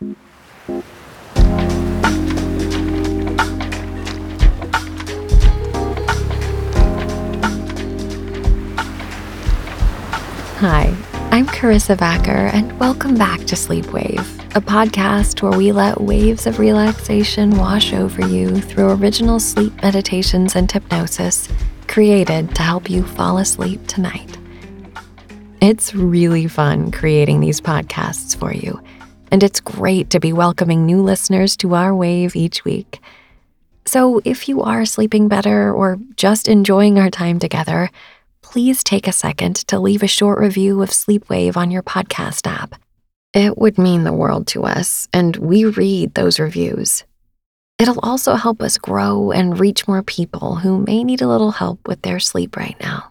Hi, I'm Karissa Vacker, and welcome back to Sleepwave, a podcast where we let waves of relaxation wash over you through original sleep meditations and hypnosis created to help you fall asleep tonight. It's really fun creating these podcasts for you, and it's great to be welcoming new listeners to our wave each week. So if you are sleeping better or just enjoying our time together, please take a second to leave a short review of Sleepwave on your podcast app. It would mean the world to us, and we read those reviews. It'll also help us grow and reach more people who may need a little help with their sleep right now.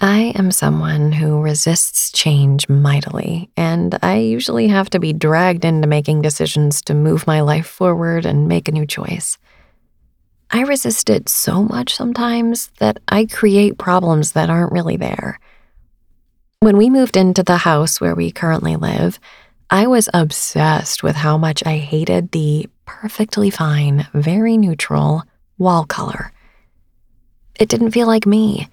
I am someone who resists change mightily, and I usually have to be dragged into making decisions to move my life forward and make a new choice. I resist it so much sometimes that I create problems that aren't really there. When we moved into the house where we currently live, I was obsessed with how much I hated the perfectly fine, very neutral wall color. It didn't feel like me.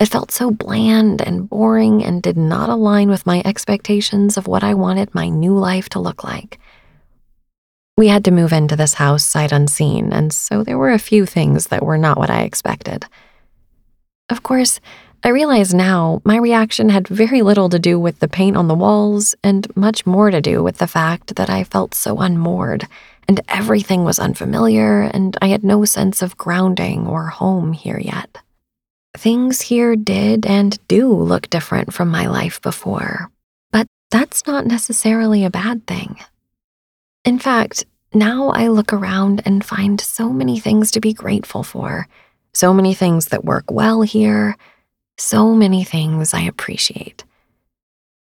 It felt so bland and boring and did not align with my expectations of what I wanted my new life to look like. We had to move into this house sight unseen, and so there were a few things that were not what I expected. Of course, I realize now my reaction had very little to do with the paint on the walls and much more to do with the fact that I felt so unmoored and everything was unfamiliar and I had no sense of grounding or home here yet. Things here did and do look different from my life before, but that's not necessarily a bad thing. In fact, now I look around and find so many things to be grateful for, so many things that work well here, so many things I appreciate.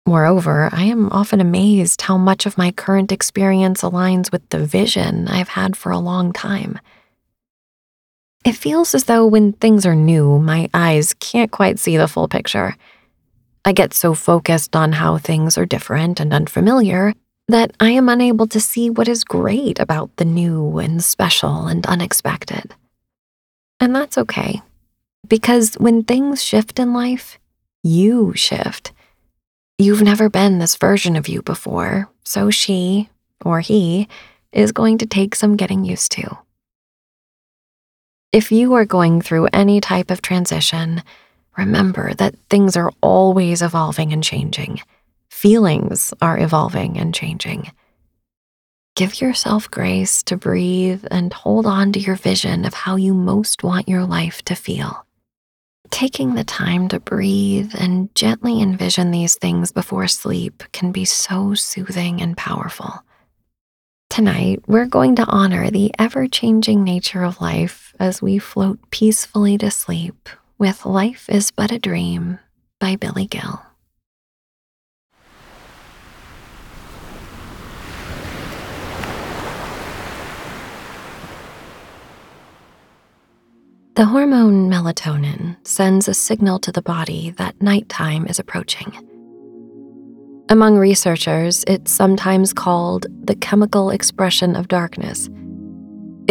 Moreover, I am often amazed how much of my current experience aligns with the vision I've had for a long time. It feels as though when things are new, my eyes can't quite see the full picture. I get so focused on how things are different and unfamiliar that I am unable to see what is great about the new and special and unexpected. And that's okay, because when things shift in life, you shift. You've never been this version of you before, so she, or he, is going to take some getting used to. If you are going through any type of transition, remember that things are always evolving and changing. Feelings are evolving and changing. Give yourself grace to breathe and hold on to your vision of how you most want your life to feel. Taking the time to breathe and gently envision these things before sleep can be so soothing and powerful. Tonight, we're going to honor the ever changing nature of life as we float peacefully to sleep with Life is But a Dream by Billy Gill. The hormone melatonin sends a signal to the body that nighttime is approaching. Among researchers, it's sometimes called the chemical expression of darkness.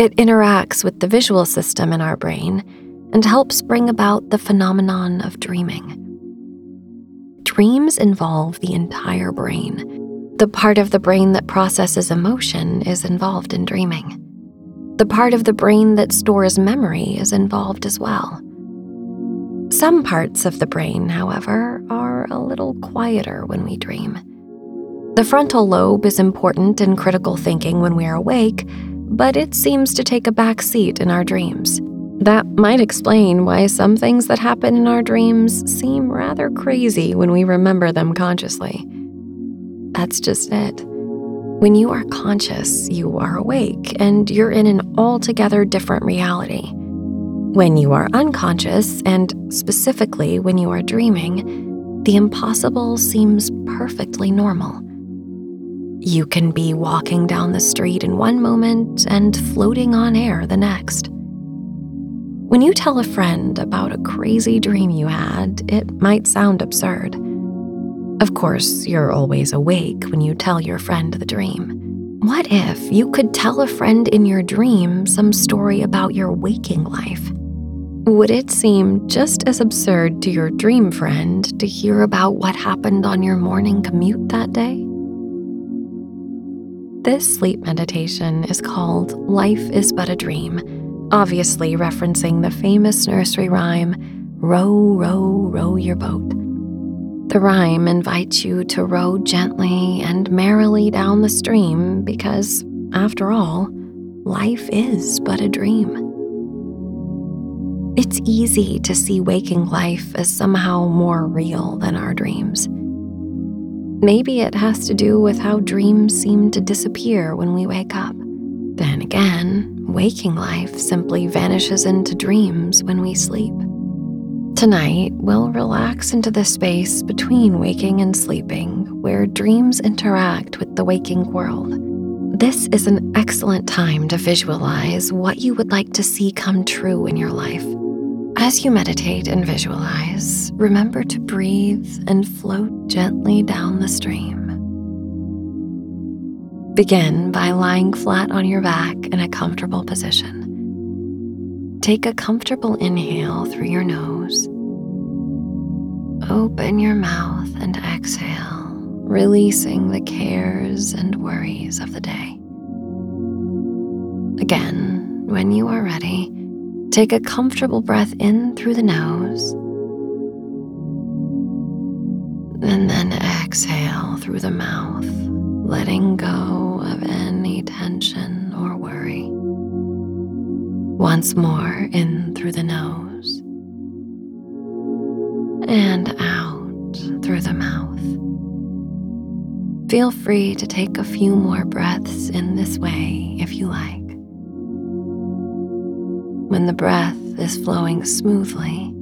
It interacts with the visual system in our brain and helps bring about the phenomenon of dreaming. Dreams involve the entire brain. The part of the brain that processes emotion is involved in dreaming. The part of the brain that stores memory is involved as well. Some parts of the brain, however, are a little quieter when we dream. The frontal lobe is important in critical thinking when we are awake, but it seems to take a back seat in our dreams. That might explain why some things that happen in our dreams seem rather crazy when we remember them consciously. That's just it. When you are conscious, you are awake and you're in an altogether different reality. When you are unconscious, and specifically when you are dreaming, the impossible seems perfectly normal. You can be walking down the street in one moment and floating on air the next. When you tell a friend about a crazy dream you had, it might sound absurd. Of course, you're always awake when you tell your friend the dream. What if you could tell a friend in your dream some story about your waking life? Would it seem just as absurd to your dream friend to hear about what happened on your morning commute that day? This sleep meditation is called Life is But a Dream, obviously referencing the famous nursery rhyme, Row, row, row your boat. The rhyme invites you to row gently and merrily down the stream because, after all, life is but a dream. It's easy to see waking life as somehow more real than our dreams. Maybe it has to do with how dreams seem to disappear when we wake up. Then again, waking life simply vanishes into dreams when we sleep. Tonight, we'll relax into the space between waking and sleeping where dreams interact with the waking world. This is an excellent time to visualize what you would like to see come true in your life. As you meditate and visualize, remember to breathe and float gently down the stream. Begin by lying flat on your back in a comfortable position. Take a comfortable inhale through your nose. Open your mouth and exhale, releasing the cares and worries of the day. Again, when you are ready, take a comfortable breath in through the nose. And then exhale through the mouth, letting go of any tension or worry. Once more in through the nose and out through the mouth. Feel free to take a few more breaths in this way if you like. When the breath is flowing smoothly,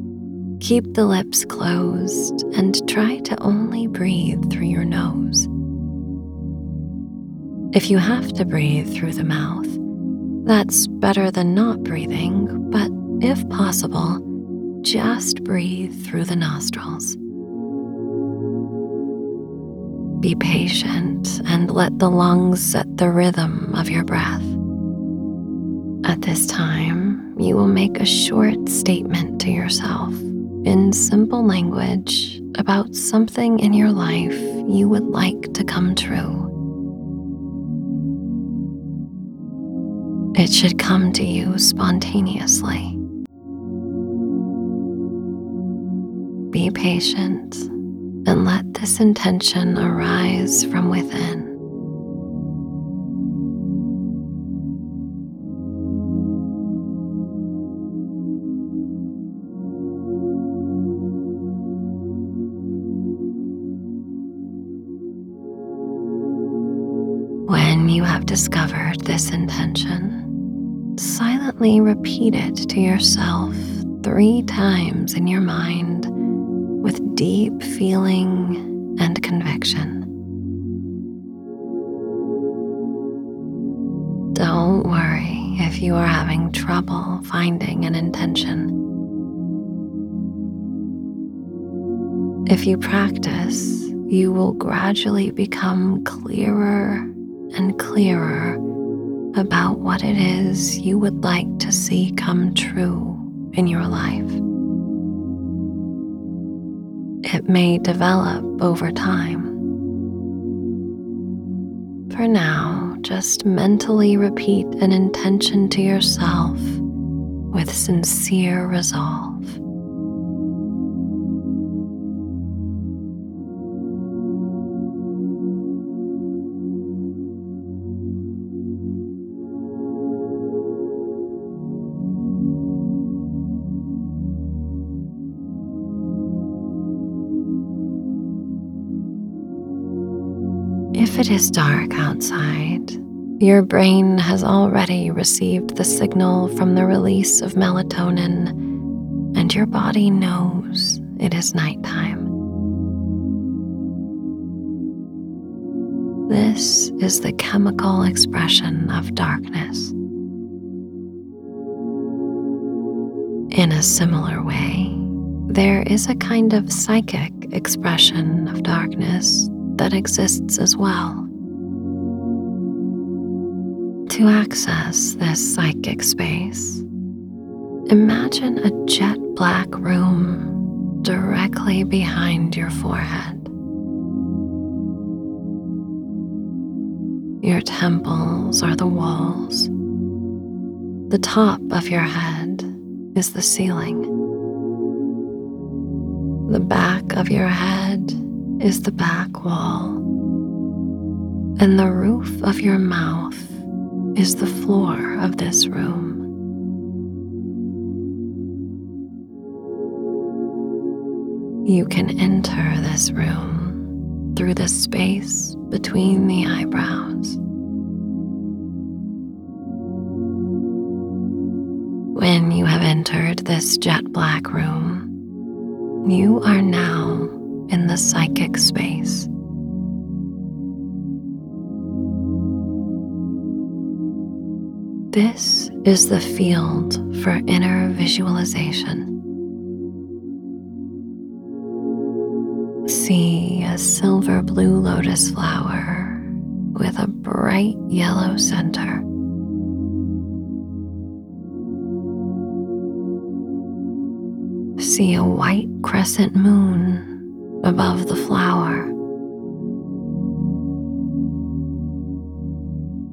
keep the lips closed and try to only breathe through your nose. If you have to breathe through the mouth, that's better than not breathing, but if possible, just breathe through the nostrils. Be patient and let the lungs set the rhythm of your breath. At this time, you will make a short statement to yourself in simple language about something in your life you would like to come true. It should come to you spontaneously. Be patient and let this intention arise from within. When you have discovered this intention, silently repeat it to yourself three times in your mind with deep feeling and conviction. Don't worry if you are having trouble finding an intention. If you practice, you will gradually become clearer and clearer about what it is you would like to see come true in your life. It may develop over time. For now, just mentally repeat an intention to yourself with sincere resolve. If it is dark outside, your brain has already received the signal from the release of melatonin, and your body knows it is nighttime. This is the chemical expression of darkness. In a similar way, there is a kind of psychic expression of darkness that exists as well. To access this psychic space, imagine a jet black room directly behind your forehead. Your temples are the walls. The top of your head is the ceiling. The back of your head is the back wall, and the roof of your mouth is the floor of this room. You can enter this room through the space between the eyebrows. When you have entered this jet black room, you are now in the psychic space. This is the field for inner visualization. See a silver blue lotus flower with a bright yellow center. See a white crescent moon above the flower.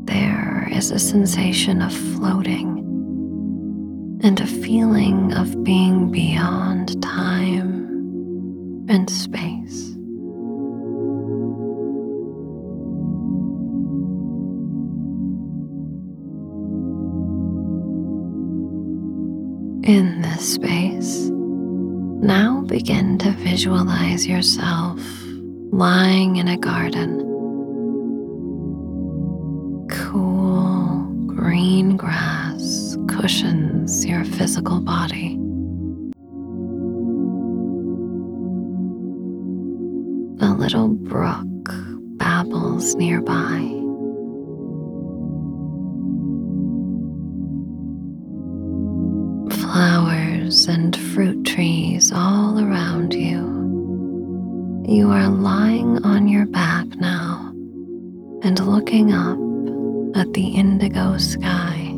There is a sensation of floating and a feeling of being beyond time and space. In this space, now begin to visualize yourself lying in a garden. Cool green grass cushions your physical body. A little brook babbles nearby. Looking up at the indigo sky.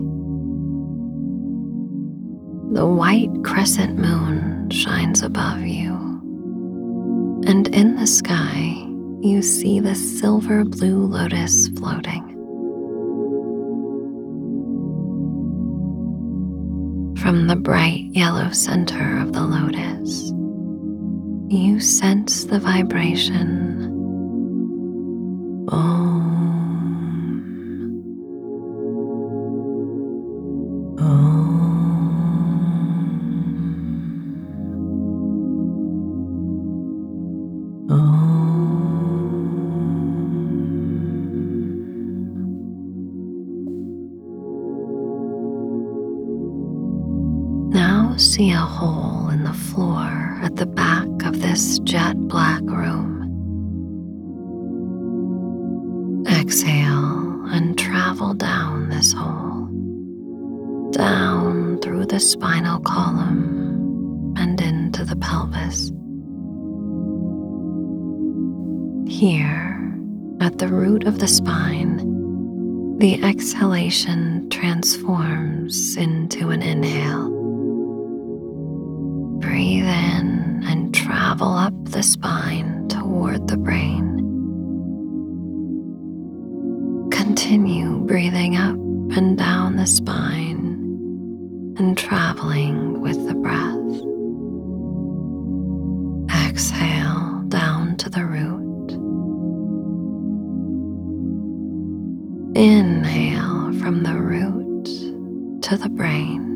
The white crescent moon shines above you, and in the sky, you see the silver blue lotus floating. From the bright yellow center of the lotus, you sense the vibration. Om. Exhalation transforms into an inhale. Breathe in and travel up the spine toward the brain. Continue breathing up and down the spine and traveling with the breath. Exhale to the brain.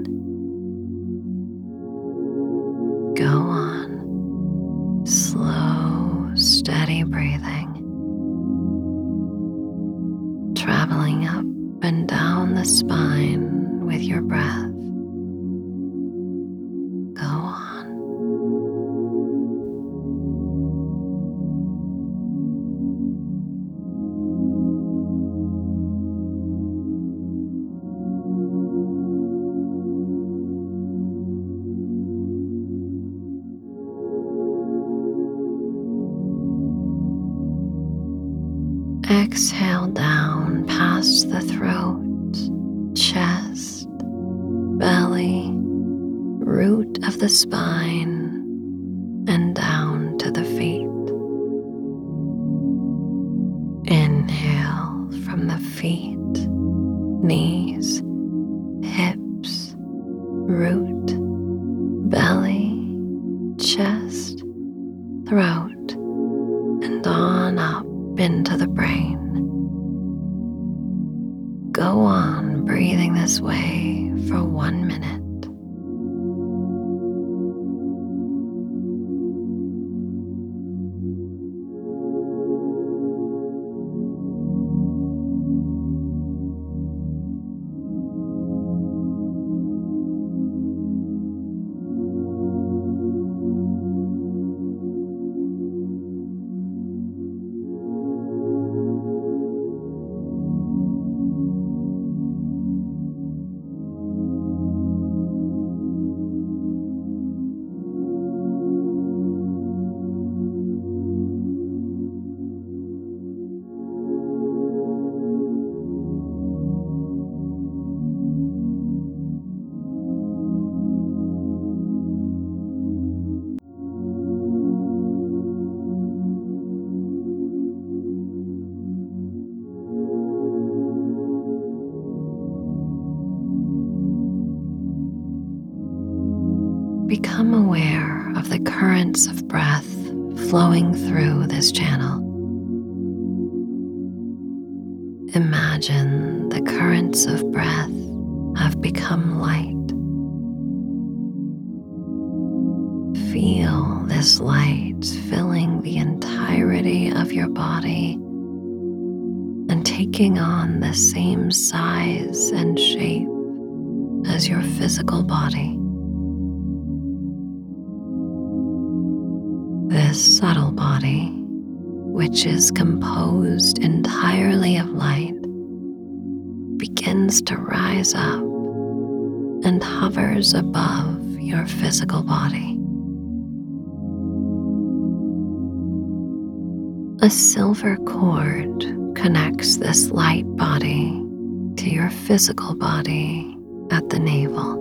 Belly, root of the spine, flowing through this channel. Imagine the currents of breath have become light. Feel this light filling the entirety of your body and taking on the same size and shape as your physical body. This subtle which is composed entirely of light, begins to rise up and hovers above your physical body. A silver cord connects this light body to your physical body at the navel.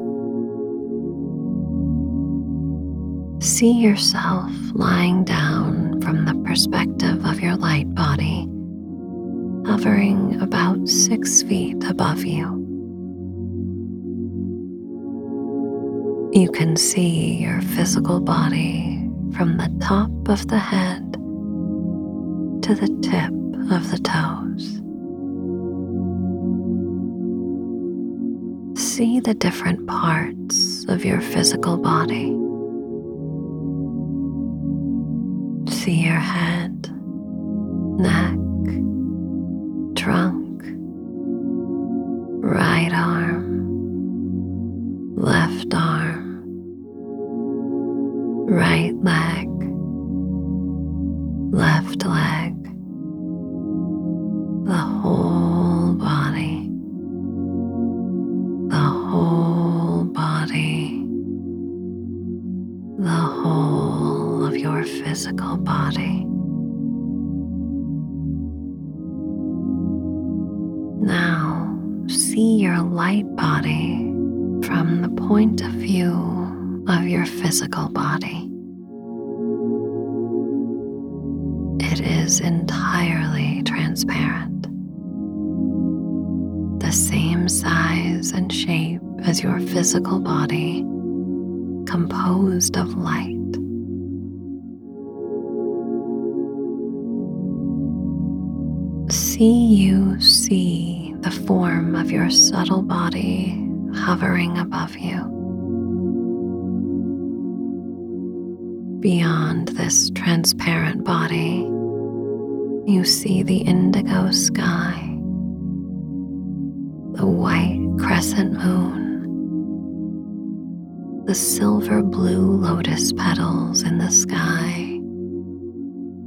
See yourself lying down from the perspective of your light body, hovering about six feet above you. You can see your physical body from the top of the head to the tip of the toes. See the different parts of your physical body. See your head, neck, trunk, right arm, physical body. Now see your light body from the point of view of your physical body. It is entirely transparent, the same size and shape as your physical body, composed of light. See you see the form of your subtle body hovering above you. Beyond this transparent body, you see the indigo sky, the white crescent moon, the silver blue lotus petals in the sky,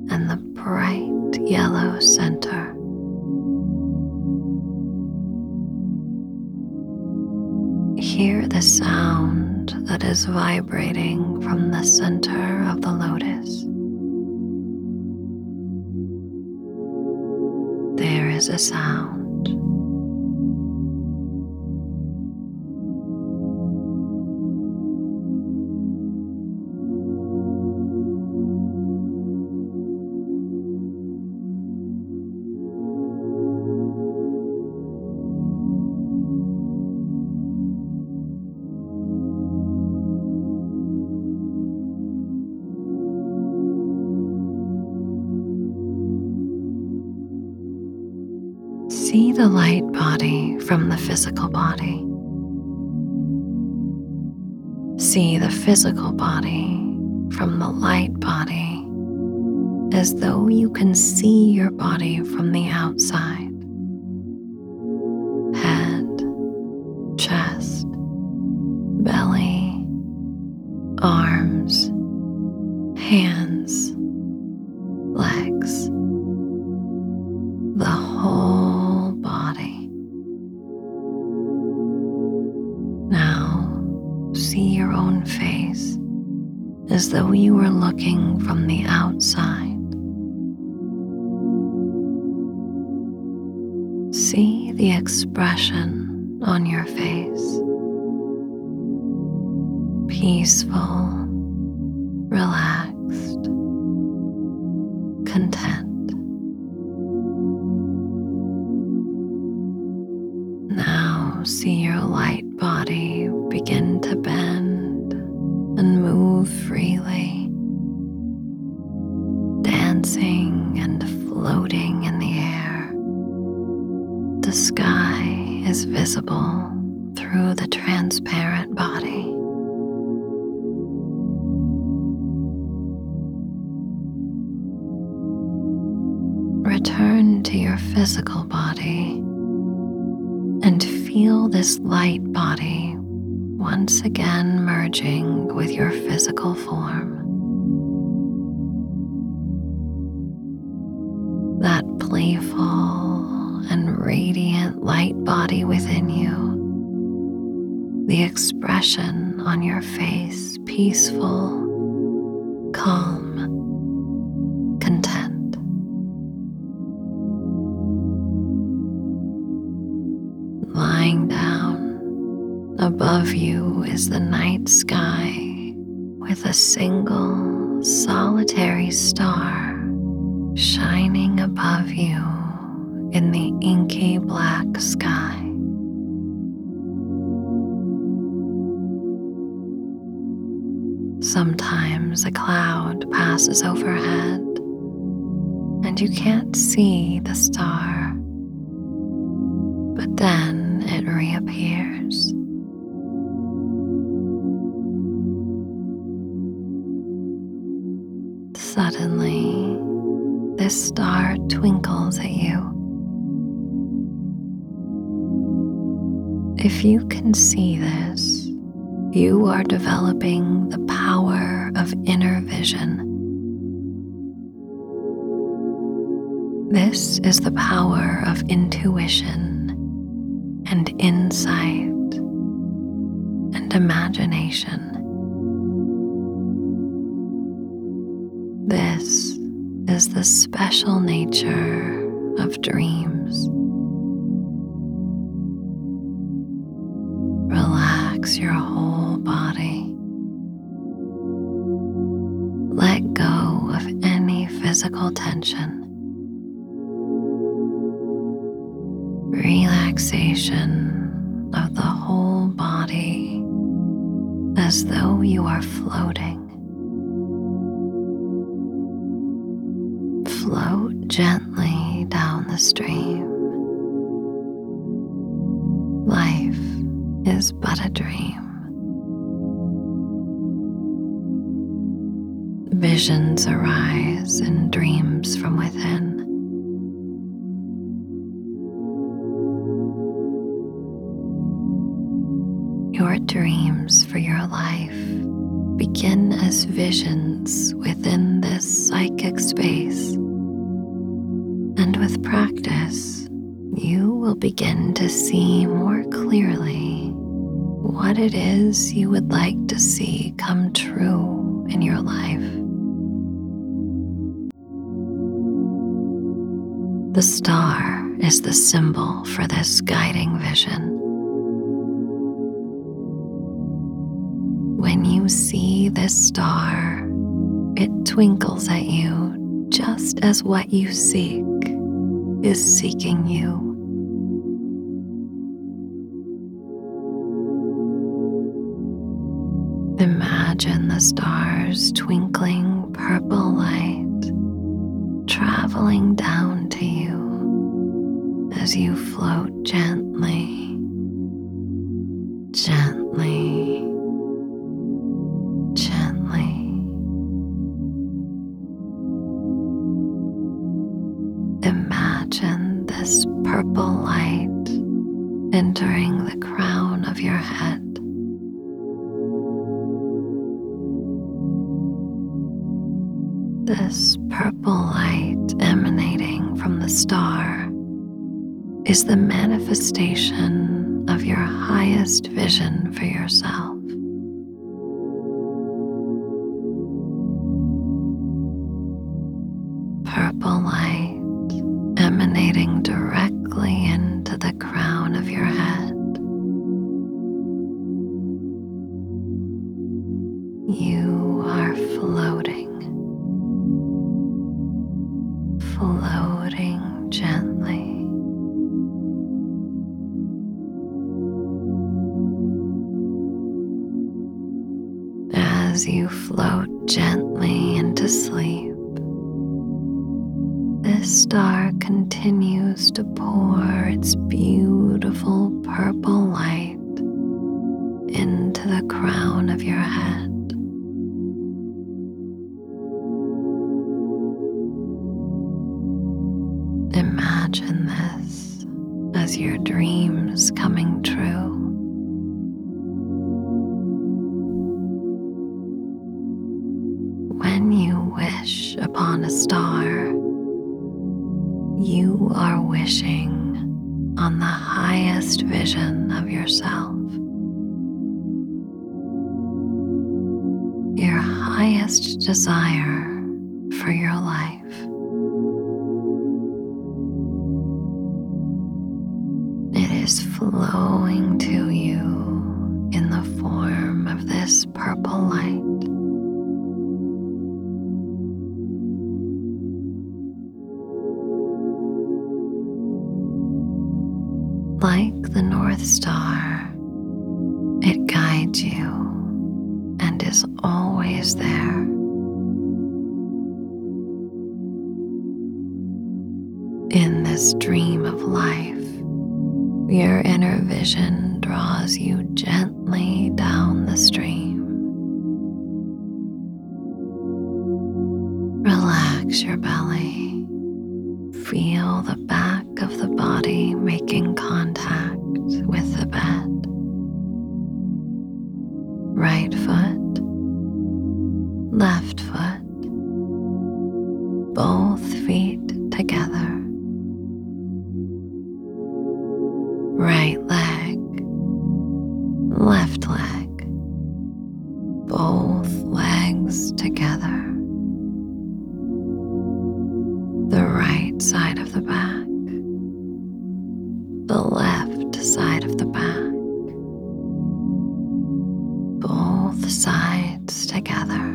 and the bright yellow center. The sound that is vibrating from the center of the lotus. There is a sound. Light body from the physical body. See the physical body from the light body as though you can see your body from the outside. Head, chest, looking from the outside. See the expression on your face peaceful, Return to your physical body and feel this light body once again merging with your physical form. That playful and radiant light body within you, the expression on your face peaceful, calm, above you is the night sky with a single solitary star shining above you in the inky black sky. Sometimes a cloud passes overhead and you can't see the star, but then it reappears. Suddenly, this star twinkles at you. If you can see this, you are developing the power of inner vision. This is the power of intuition and insight and imagination. The special nature of dreams. Relax your whole body. Let go of any physical tension. Relaxation of the whole body as though you are floating. Gently down the stream. Life is but a dream. Visions arise in dreams from within. Your dreams for your life begin as visions within this psychic space. Practice, you will begin to see more clearly what it is you would like to see come true in your life. The star is the symbol for this guiding vision. When you see this star, it twinkles at you just as what you seek is seeking you. Imagine the stars twinkling purple light traveling down to you as you float gently, gently, As you float gently into sleep, this star continues to pour its beautiful purple light into the crown of your head. the North Star. It guides you and is always there. In this dream of life, your inner vision draws you gently down the stream. Relax your balance. side of the back, both sides together.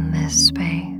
in this space.